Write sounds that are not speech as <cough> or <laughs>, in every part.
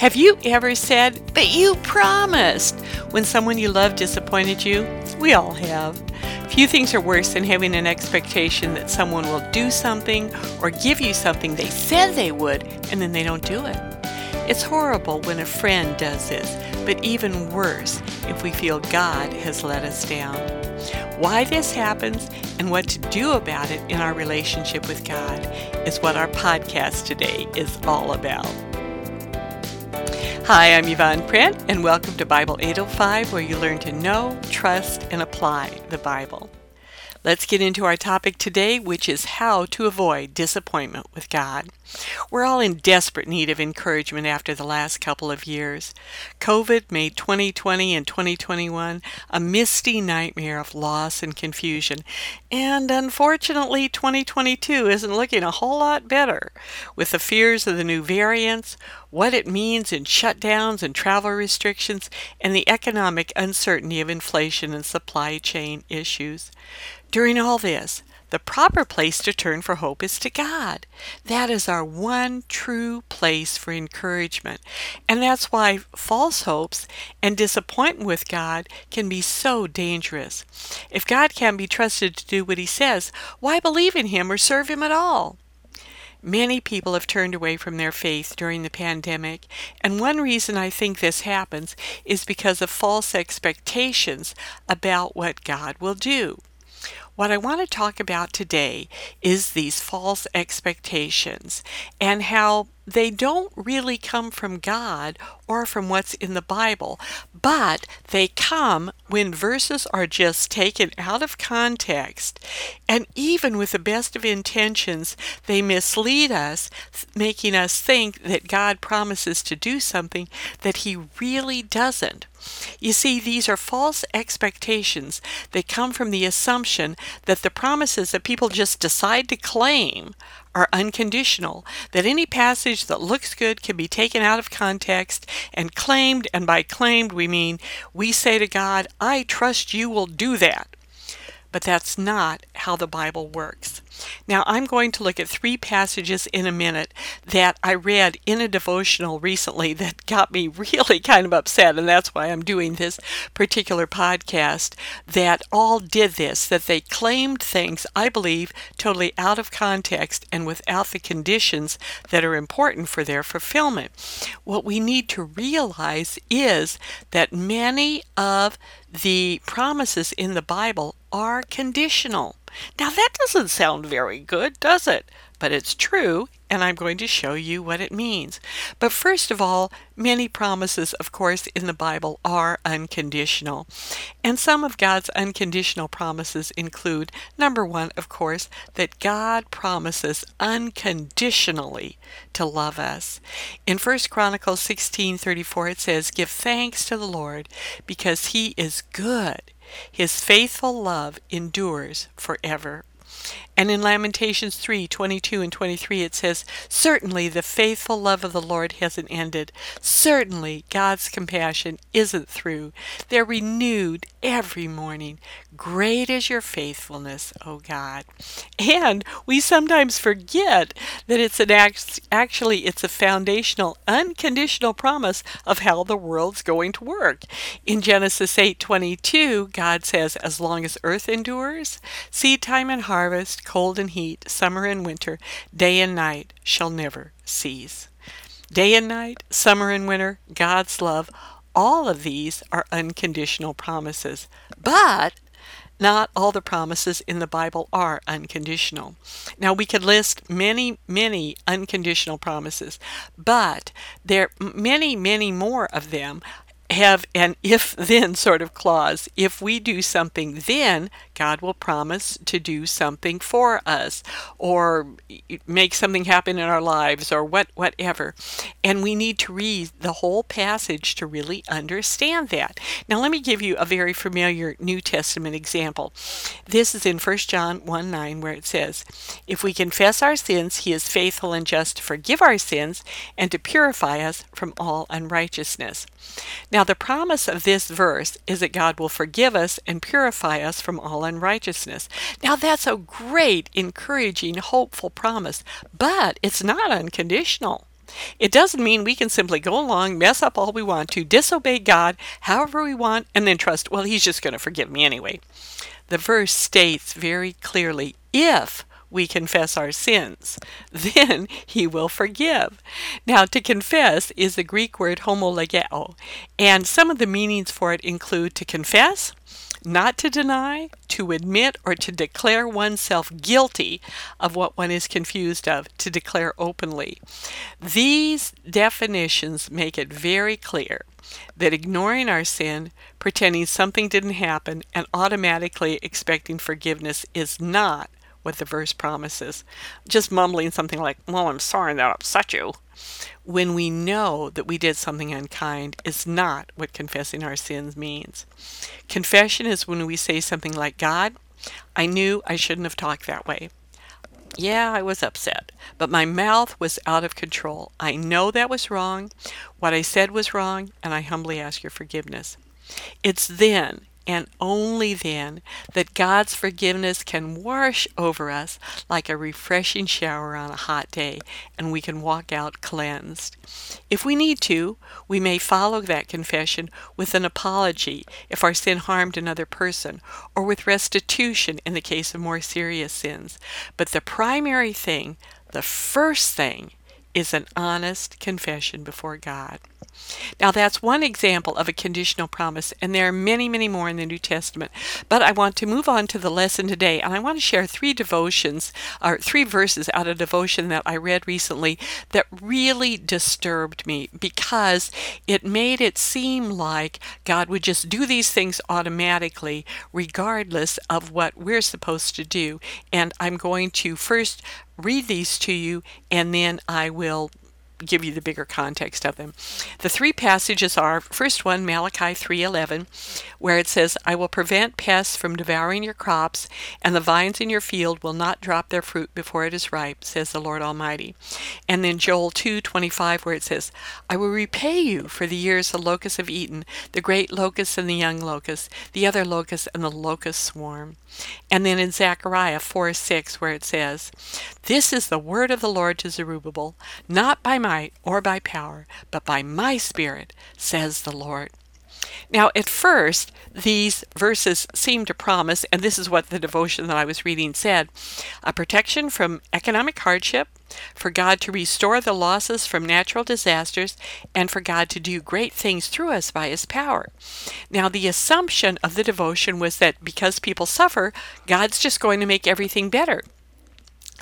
Have you ever said, but you promised, when someone you love disappointed you? We all have. Few things are worse than having an expectation that someone will do something or give you something they said they would and then they don't do it. It's horrible when a friend does this, but even worse if we feel God has let us down. Why this happens and what to do about it in our relationship with God is what our podcast today is all about. Hi, I'm Yvonne Prent, and welcome to Bible 805, where you learn to know, trust, and apply the Bible. Let's get into our topic today, which is how to avoid disappointment with God. We're all in desperate need of encouragement after the last couple of years. COVID made 2020 and 2021 a misty nightmare of loss and confusion, and unfortunately, 2022 isn't looking a whole lot better with the fears of the new variants, what it means in shutdowns and travel restrictions, and the economic uncertainty of inflation and supply chain issues. During all this, the proper place to turn for hope is to God. That is our one true place for encouragement. And that's why false hopes and disappointment with God can be so dangerous. If God can't be trusted to do what He says, why believe in Him or serve Him at all? Many people have turned away from their faith during the pandemic, and one reason I think this happens is because of false expectations about what God will do. What I want to talk about today is these false expectations and how they don't really come from God or from what's in the Bible, but they come when verses are just taken out of context. And even with the best of intentions, they mislead us, making us think that God promises to do something that He really doesn't. You see, these are false expectations that come from the assumption that the promises that people just decide to claim are unconditional, that any passage that looks good can be taken out of context and claimed, and by claimed we mean we say to God, I trust you will do that but that's not how the Bible works. Now, I'm going to look at three passages in a minute that I read in a devotional recently that got me <laughs> really kind of upset, and that's why I'm doing this particular podcast. That all did this, that they claimed things, I believe, totally out of context and without the conditions that are important for their fulfillment. What we need to realize is that many of the promises in the Bible are conditional. Now, that doesn't sound very good, does it? But it's true, and I'm going to show you what it means. But first of all, many promises, of course, in the Bible are unconditional. And some of God's unconditional promises include number one, of course, that God promises unconditionally to love us. In 1 Chronicles 16:34 it says, "Give thanks to the Lord because he is good. His faithful love endures forever." And in Lamentations 3 22 and 23, it says, Certainly the faithful love of the Lord hasn't ended. Certainly God's compassion isn't through. They're renewed every morning. Great is your faithfulness, O God. And we sometimes forget that it's an act, actually it's a foundational, unconditional promise of how the world's going to work. In Genesis 8 22, God says, As long as earth endures, seed time and harvest, cold and heat, summer and winter, day and night shall never cease. Day and night, summer and winter, God's love, all of these are unconditional promises. But not all the promises in the Bible are unconditional. Now, we could list many, many unconditional promises, but there are many, many more of them have an if then sort of clause. If we do something, then God will promise to do something for us or make something happen in our lives or what whatever. And we need to read the whole passage to really understand that. Now let me give you a very familiar New Testament example. This is in 1 John 1 9 where it says, If we confess our sins, he is faithful and just to forgive our sins and to purify us from all unrighteousness. Now, the promise of this verse is that God will forgive us and purify us from all unrighteousness. Now, that's a great, encouraging, hopeful promise, but it's not unconditional. It doesn't mean we can simply go along, mess up all we want to, disobey God however we want, and then trust, well, He's just going to forgive me anyway. The verse states very clearly if we confess our sins, <laughs> then he will forgive. Now, to confess is the Greek word homologeo, and some of the meanings for it include to confess, not to deny, to admit, or to declare oneself guilty of what one is confused of, to declare openly. These definitions make it very clear that ignoring our sin, pretending something didn't happen, and automatically expecting forgiveness is not what the verse promises. Just mumbling something like, Well, I'm sorry that upset you. When we know that we did something unkind is not what confessing our sins means. Confession is when we say something like, God, I knew I shouldn't have talked that way. Yeah, I was upset, but my mouth was out of control. I know that was wrong. What I said was wrong, and I humbly ask your forgiveness. It's then and only then that God's forgiveness can wash over us like a refreshing shower on a hot day, and we can walk out cleansed. If we need to, we may follow that confession with an apology if our sin harmed another person, or with restitution in the case of more serious sins. But the primary thing, the first thing, is an honest confession before God. Now, that's one example of a conditional promise, and there are many, many more in the New Testament. But I want to move on to the lesson today, and I want to share three devotions, or three verses out of devotion that I read recently that really disturbed me because it made it seem like God would just do these things automatically, regardless of what we're supposed to do. And I'm going to first read these to you, and then I will give you the bigger context of them. The three passages are first one Malachi 3:11 where it says I will prevent pests from devouring your crops and the vines in your field will not drop their fruit before it is ripe says the Lord Almighty. And then Joel 2:25 where it says I will repay you for the years the locusts have eaten the great locust and the young locust the other locust and the locust swarm. And then in Zechariah 4:6 where it says, This is the word of the Lord to Zerubbabel, not by might or by power, but by my spirit, says the Lord. Now, at first, these verses seem to promise, and this is what the devotion that I was reading said a protection from economic hardship, for God to restore the losses from natural disasters, and for God to do great things through us by His power. Now, the assumption of the devotion was that because people suffer, God's just going to make everything better.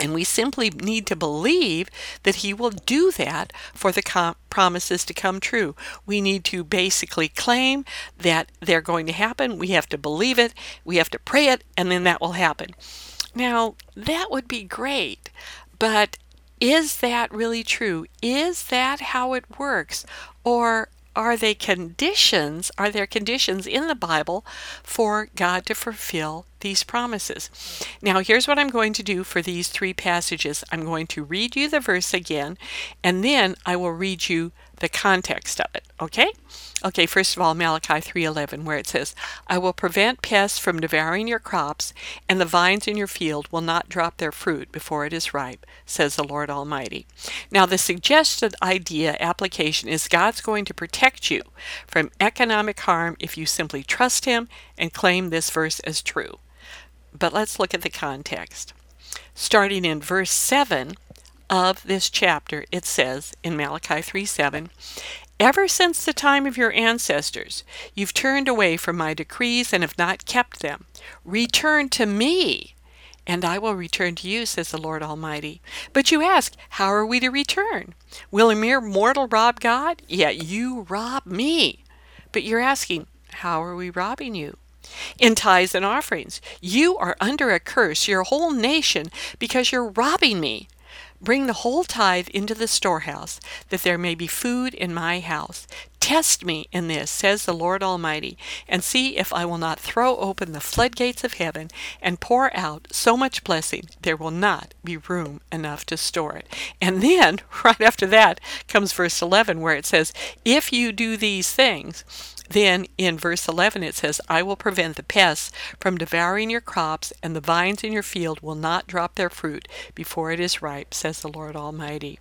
And we simply need to believe that He will do that for the com- promises to come true. We need to basically claim that they're going to happen. We have to believe it, we have to pray it, and then that will happen. Now, that would be great, but is that really true? Is that how it works? Or are they conditions, are there conditions in the Bible for God to fulfill these promises? Now, here's what I'm going to do for these three passages. I'm going to read you the verse again, and then I will read you the context of it, okay? Okay, first of all, Malachi 3:11 where it says, "I will prevent pests from devouring your crops, and the vines in your field will not drop their fruit before it is ripe," says the Lord Almighty. Now, the suggested idea application is God's going to protect you from economic harm if you simply trust him and claim this verse as true. But let's look at the context. Starting in verse 7, of this chapter, it says in Malachi 3 7, Ever since the time of your ancestors, you've turned away from my decrees and have not kept them. Return to me, and I will return to you, says the Lord Almighty. But you ask, How are we to return? Will a mere mortal rob God? Yet you rob me. But you're asking, How are we robbing you? In tithes and offerings. You are under a curse, your whole nation, because you're robbing me. Bring the whole tithe into the storehouse, that there may be food in my house. Test me in this, says the Lord Almighty, and see if I will not throw open the floodgates of heaven and pour out so much blessing there will not be room enough to store it. And then, <laughs> right after that, comes verse 11, where it says, If you do these things, then in verse 11 it says, I will prevent the pests from devouring your crops, and the vines in your field will not drop their fruit before it is ripe, says the Lord Almighty.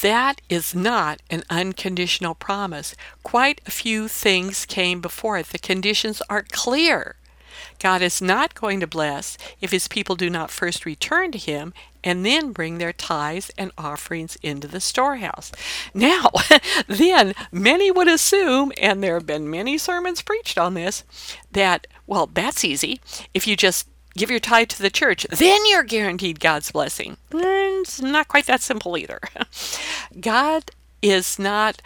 that is not an unconditional promise. Quite a few things came before it. The conditions are clear. God is not going to bless if his people do not first return to him and then bring their tithes and offerings into the storehouse. Now, <laughs> then many would assume, and there have been many sermons preached on this, that, well, that's easy. If you just give your tithe to the church, then you're guaranteed God's blessing. It's not quite that simple either. <laughs> God is not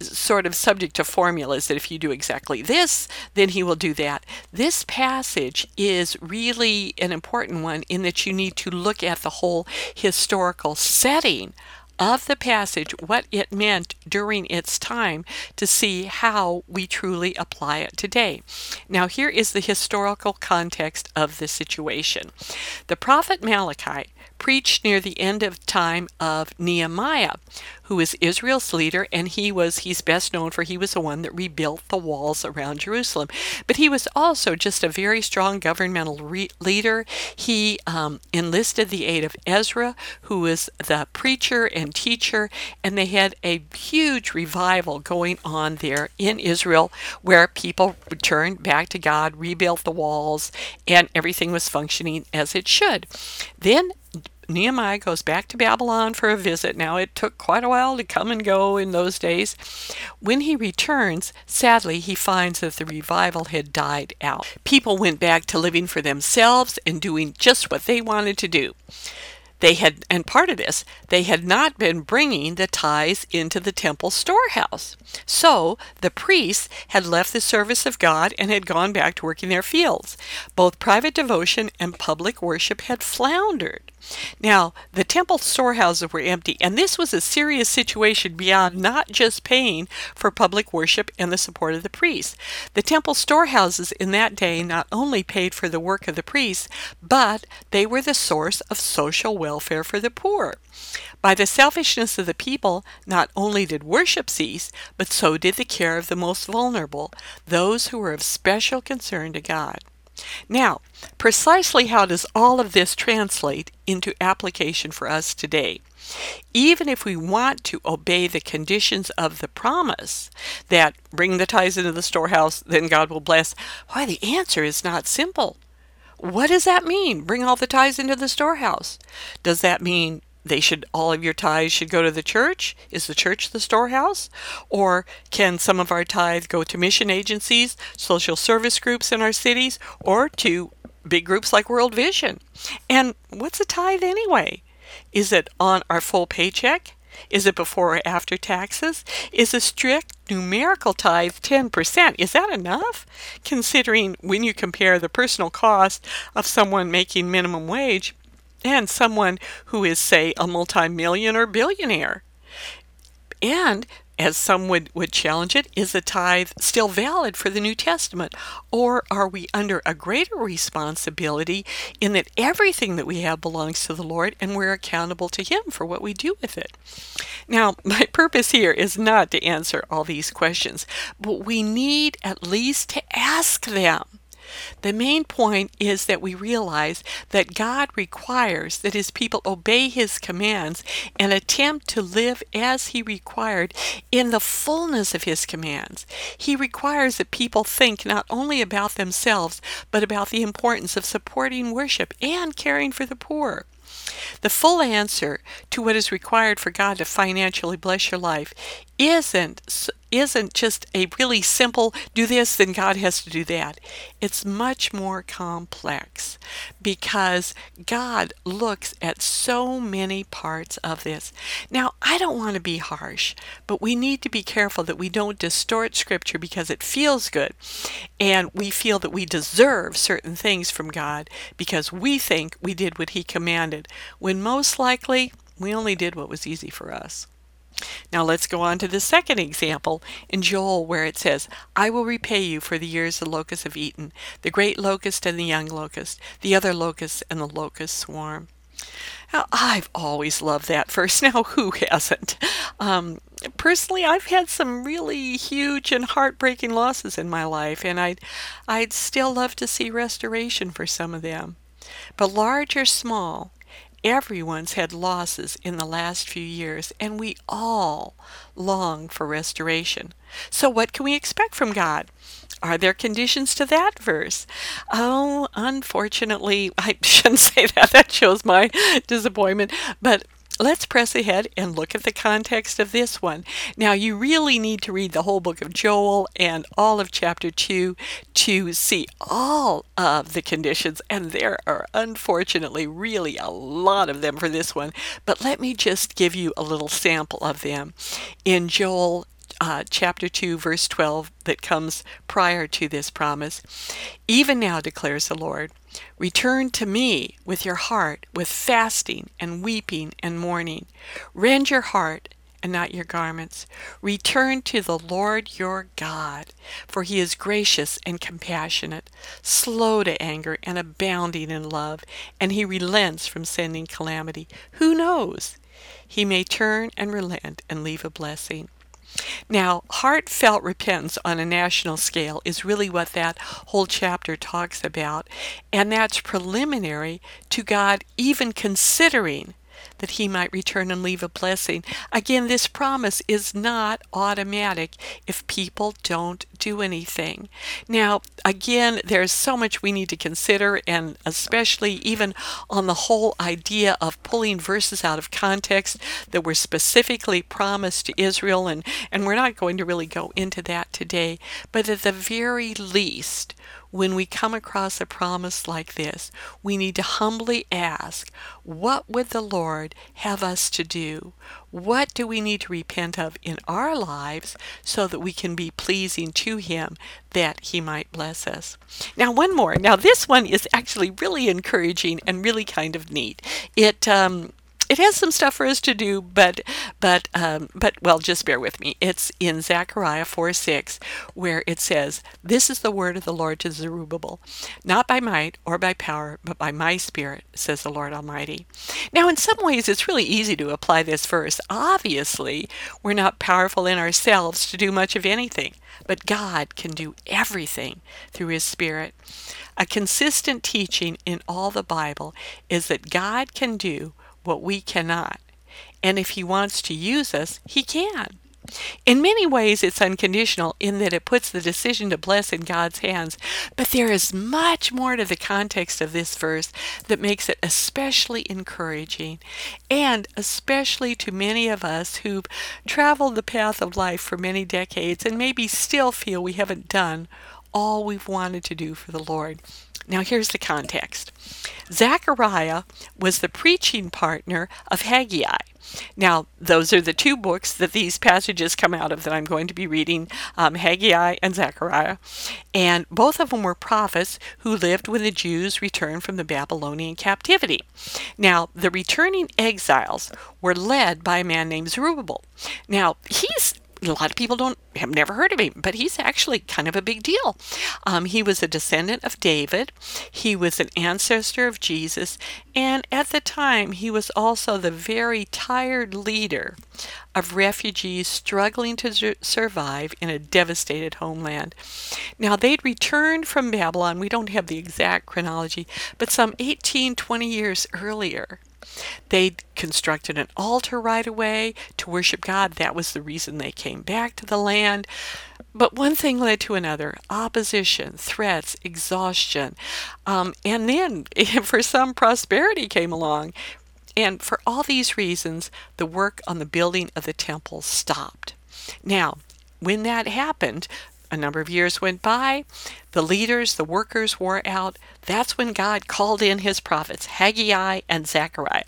sort of subject to formulas that if you do exactly this, then he will do that. This passage is really an important one in that you need to look at the whole historical setting of the passage, what it meant during its time, to see how we truly apply it today. Now, here is the historical context of the situation. The prophet Malachi preached near the end of time of Nehemiah, who is Israel's leader, and he was he's best known for he was the one that rebuilt the walls around Jerusalem. But he was also just a very strong governmental re- leader. He um, enlisted the aid of Ezra, who was the preacher and teacher, and they had a huge revival going on there in Israel, where people returned back to God, rebuilt the walls, and everything was functioning as it should. Then Nehemiah goes back to Babylon for a visit. Now, it took quite a while to come and go in those days. When he returns, sadly, he finds that the revival had died out. People went back to living for themselves and doing just what they wanted to do. They had, and part of this, they had not been bringing the tithes into the temple storehouse. So the priests had left the service of God and had gone back to working their fields. Both private devotion and public worship had floundered. Now, the temple storehouses were empty, and this was a serious situation beyond not just paying for public worship and the support of the priests. The temple storehouses in that day not only paid for the work of the priests, but they were the source of social welfare for the poor. By the selfishness of the people, not only did worship cease, but so did the care of the most vulnerable, those who were of special concern to God. Now, precisely how does all of this translate into application for us today? Even if we want to obey the conditions of the promise that bring the tithes into the storehouse, then God will bless, why, the answer is not simple. What does that mean? Bring all the tithes into the storehouse. Does that mean they should all of your tithes should go to the church is the church the storehouse or can some of our tithe go to mission agencies social service groups in our cities or to big groups like world vision and what's a tithe anyway is it on our full paycheck is it before or after taxes? Is a strict numerical tithe 10%? Is that enough? Considering when you compare the personal cost of someone making minimum wage and someone who is, say, a multimillionaire billionaire. And as some would, would challenge it, is the tithe still valid for the New Testament? Or are we under a greater responsibility in that everything that we have belongs to the Lord and we're accountable to Him for what we do with it? Now, <laughs> my purpose here is not to answer all these questions, but we need at least to ask them. The main point is that we realize that God requires that his people obey his commands and attempt to live as he required in the fullness of his commands. He requires that people think not only about themselves, but about the importance of supporting worship and caring for the poor. The full answer to what is required for God to financially bless your life isn't isn't just a really simple do this then God has to do that. It's much more complex because God looks at so many parts of this. Now, I don't want to be harsh, but we need to be careful that we don't distort scripture because it feels good and we feel that we deserve certain things from God because we think we did what he commanded when most likely we only did what was easy for us. Now let's go on to the second example in Joel where it says, I will repay you for the years the locusts have eaten, the great locust and the young locust, the other locust and the locust swarm. Now, I've always loved that verse. <laughs> Now, who hasn't? Um, personally, I've had some really huge and heartbreaking losses in my life, and I'd, I'd still love to see restoration for some of them. But large or small, everyone's had losses in the last few years, and we all long for restoration. So, what can we expect from God? Are there conditions to that verse? Oh, unfortunately, I <laughs> shouldn't say that. That shows my disappointment. But let's press ahead and look at the context of this one. Now, you really need to read the whole book of Joel and all of chapter 2 to see all of the conditions, and there are unfortunately really a lot of them for this one. But let me just give you a little sample of them. In Joel uh, chapter 2, verse 12, that comes prior to this promise. Even now, declares the Lord, return to me with your heart, with fasting and weeping and mourning. Rend your heart and not your garments. Return to the Lord your God, for he is gracious and compassionate, slow to anger and abounding in love, and he relents from sending calamity. Who knows? He may turn and relent and leave a blessing. Now, heartfelt repentance on a national scale is really what that whole chapter talks about, and that's preliminary to God even considering that he might return and leave a blessing. Again, this promise is not automatic if people don't do anything. Now, again, there's so much we need to consider, and especially even on the whole idea of pulling verses out of context that were specifically promised to Israel, and, and we're not going to really go into that today. But at the very least, when we come across a promise like this, we need to humbly ask, What would the Lord have us to do? What do we need to repent of in our lives so that we can be pleasing to Him that He might bless us? Now, one more. Now, this one is actually really encouraging and really kind of neat. It, um, it has some stuff for us to do, but but um, but well, just bear with me. It's in Zechariah 4 6, where it says, This is the word of the Lord to Zerubbabel, not by might or by power, but by my spirit, says the Lord Almighty. Now, in some ways, it's really easy to apply this verse. Obviously, we're not powerful in ourselves to do much of anything, but God can do everything through His Spirit. A consistent teaching in all the Bible is that God can do what we cannot. And if He wants to use us, He can. In many ways, it's unconditional in that it puts the decision to bless in God's hands, but there is much more to the context of this verse that makes it especially encouraging, and especially to many of us who've traveled the path of life for many decades and maybe still feel we haven't done all we've wanted to do for the Lord. Now, here's the context Zechariah was the preaching partner of Haggai. Now, those are the two books that these passages come out of that I'm going to be reading um, Haggai and Zechariah. And both of them were prophets who lived when the Jews returned from the Babylonian captivity. Now, the returning exiles were led by a man named Zerubbabel. Now, he's a lot of people don't have never heard of him, but he's actually kind of a big deal. Um, he was a descendant of David. He was an ancestor of Jesus, and at the time, he was also the very tired leader of refugees struggling to survive in a devastated homeland. Now, they'd returned from Babylon. We don't have the exact chronology, but some 18, 20 years earlier. They constructed an altar right away to worship God. That was the reason they came back to the land. But one thing led to another opposition, threats, exhaustion. Um, and then, <laughs> for some, prosperity came along. And for all these reasons, the work on the building of the temple stopped. Now, when that happened, a number of years went by. The leaders, the workers wore out. That's when God called in his prophets, Haggai and Zechariah.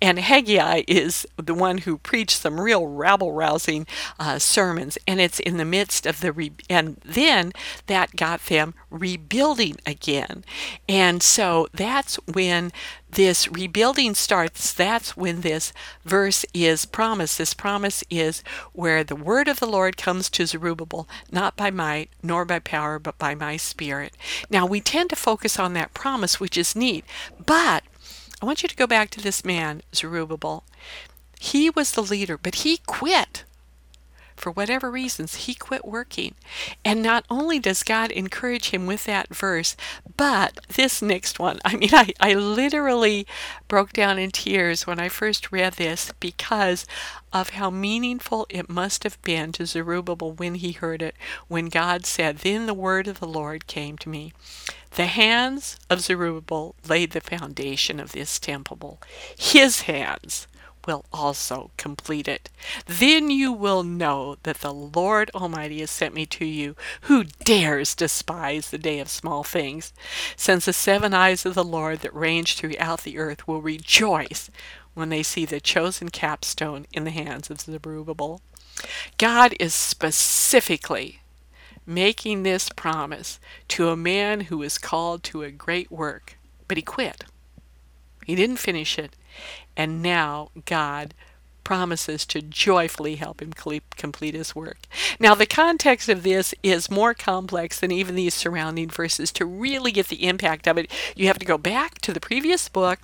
And Haggai is the one who preached some real rabble rousing uh, sermons. And it's in the midst of the, re- and then that got them rebuilding again. And so that's when this rebuilding starts, that's when this verse is promised. This promise is where the word of the Lord comes to Zerubbabel, not by might nor by power, but by my spirit. Now, we tend to focus on that promise, which is neat, but I want you to go back to this man, Zerubbabel. He was the leader, but he quit for whatever reasons, he quit working. And not only does God encourage him with that verse, but this next one, I mean, <laughs> I, I literally broke down in tears when I first read this because of how meaningful it must have been to Zerubbabel when he heard it, when God said, Then the word of the Lord came to me. The hands of Zerubbabel laid the foundation of this temple. His hands will also complete it. Then you will know that the Lord Almighty has sent me to you. Who dares despise the day of small things? Since the seven eyes of the Lord that range throughout the earth will rejoice when they see the chosen capstone in the hands of Zerubbabel. God is specifically making this promise to a man who was called to a great work, but he quit. He didn't finish it. And now God promises to joyfully help him complete his work. Now, the context of this is more complex than even these surrounding verses. To really get the impact of it, you have to go back to the previous book,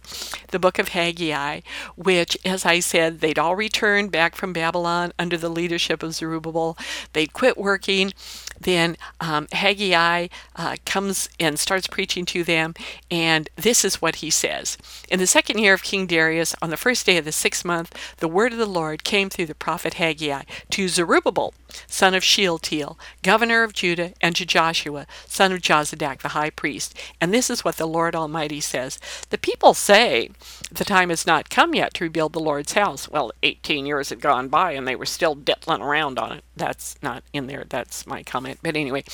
the book of Haggai, which, as I said, they'd all returned back from Babylon under the leadership of Zerubbabel. They'd quit working. Then um, Haggai uh, comes and starts preaching to them, and this is what he says. In the second year of King Darius, on the first day of the sixth month, the word of the Lord came through the prophet Haggai to Zerubbabel, son of Shealtiel, governor of Judah, and to Joshua, son of Jozadak, the high priest. And this is what the Lord Almighty says The people say, The time has not come yet to rebuild the Lord's house. Well, 18 years had gone by and they were still diddling around on it. That's not in there, that's my comment. But anyway,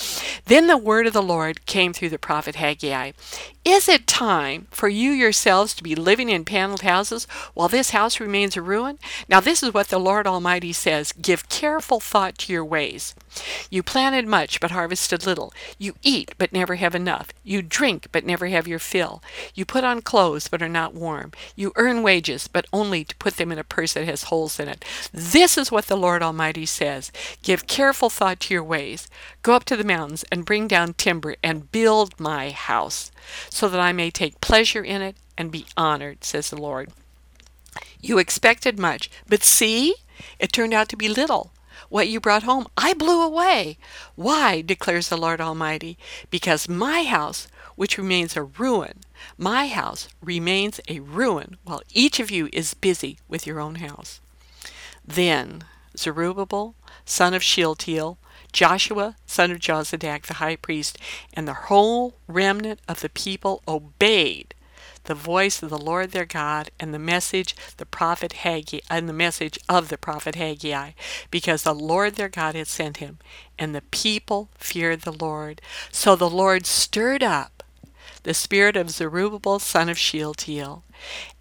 then the word of the Lord came through the prophet Haggai Is it time for you yourselves to be living in paneled houses while this house remains a ruin? Now, this is what the Lord Almighty says Give careful thought to your ways. You planted much, but harvested little. You eat, but never have enough. You drink, but never have your fill. You put on clothes, but are not warm. You earn wages, but only to put them in a purse that has holes in it. This is what the Lord Almighty says Give careful thought to your ways. Go up to the mountains and bring down timber and build my house, so that I may take pleasure in it and be honored, says the Lord. You expected much, but see, it turned out to be little. What you brought home, I blew away. Why, declares the Lord Almighty? Because my house, which remains a ruin, my house remains a ruin, while each of you is busy with your own house. Then Zerubbabel, son of Shealtiel, Joshua, son of Jozadak, the high priest, and the whole remnant of the people obeyed the voice of the Lord their God and the message the prophet Haggai and the message of the prophet Haggai because the Lord their God had sent him and the people feared the Lord. So the Lord stirred up the spirit of Zerubbabel son of Shealtiel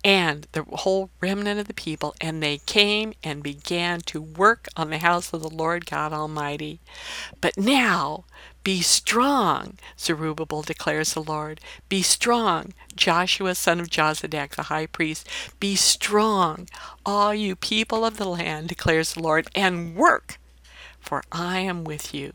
and the whole remnant of the people, and they came and began to work on the house of the Lord God Almighty. But now be strong, Zerubbabel declares the Lord. Be strong, Joshua son of Jozadak, the high priest. Be strong, all you people of the land, declares the Lord, and work, for I am with you.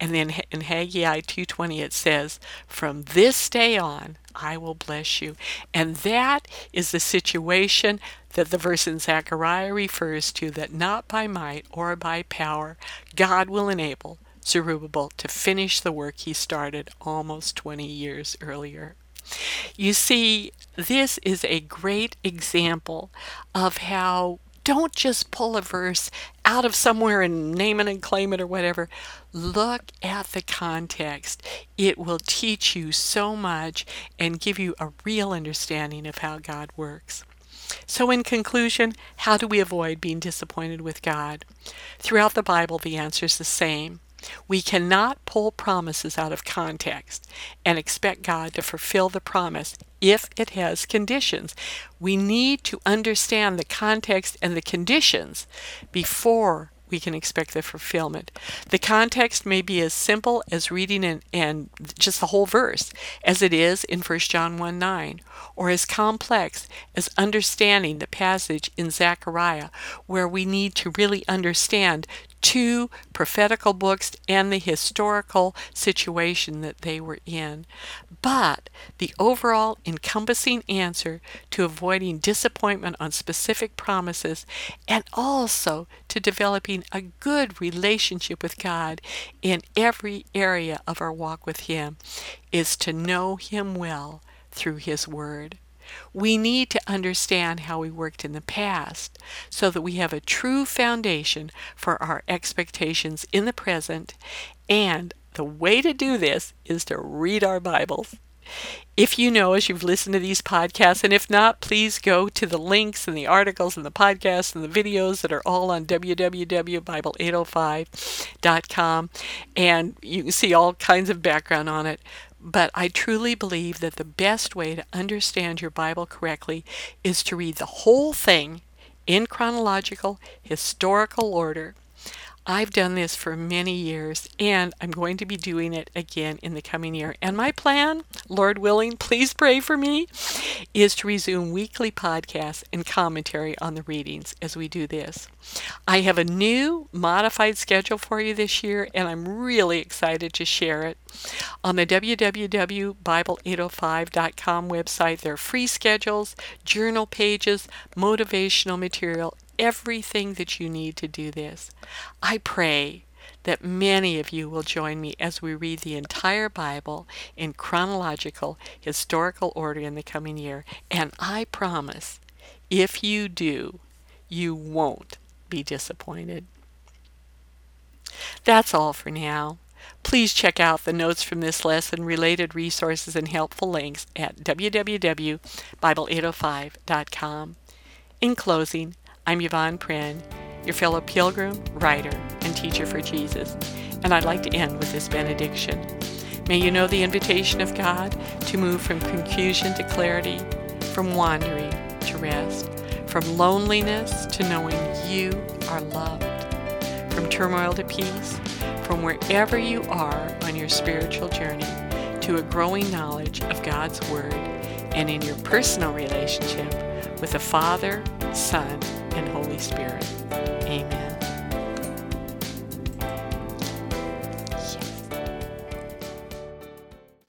And then in Haggai 2:20 it says, "From this day on I will bless you." And that is the situation that the verse in Zechariah refers to that not by might or by power God will enable Zerubbabel to finish the work he started almost 20 years earlier. You see, this is a great example of how don't just pull a verse out of somewhere and name it and claim it or whatever. Look at the context. It will teach you so much and give you a real understanding of how God works. So, in conclusion, how do we avoid being disappointed with God? Throughout the Bible, the answer is the same. We cannot pull promises out of context and expect God to fulfill the promise if it has conditions. We need to understand the context and the conditions before we can expect the fulfillment. The context may be as simple as reading and, and just the whole verse, as it is in 1 John 1 9, or as complex as understanding the passage in Zechariah, where we need to really understand two prophetical books, and the historical situation that they were in. But the overall encompassing answer to avoiding disappointment on specific promises and also to developing a good relationship with God in every area of our walk with Him is to know Him well through His Word. We need to understand how we worked in the past so that we have a true foundation for our expectations in the present. And the way to do this is to read our Bibles. If you know as you've listened to these podcasts, and if not, please go to the links and the articles and the podcasts and the videos that are all on www.bible805.com, and you can see all kinds of background on it. But I truly believe that the best way to understand your Bible correctly is to read the whole thing in chronological, historical order. I've done this for many years and I'm going to be doing it again in the coming year. And my plan, Lord willing, please pray for me, is to resume weekly podcasts and commentary on the readings as we do this. I have a new modified schedule for you this year and I'm really excited to share it. On the www.bible805.com website, there are free schedules, journal pages, motivational material, everything that you need to do this. I pray that many of you will join me as we read the entire Bible in chronological, historical order in the coming year. And I promise, if you do, you won't be disappointed. That's all for now. Please check out the notes from this lesson, related resources, and helpful links at www.bible805.com. In closing, I'm Yvonne Prent, your fellow pilgrim, writer, and teacher for Jesus, and I'd like to end with this benediction. May you know the invitation of God to move from confusion to clarity, from wandering to rest, from loneliness to knowing you are loved, from turmoil to peace, from wherever you are on your spiritual journey to a growing knowledge of God's Word and in your personal relationship with the Father, Son, and Holy Spirit. Amen.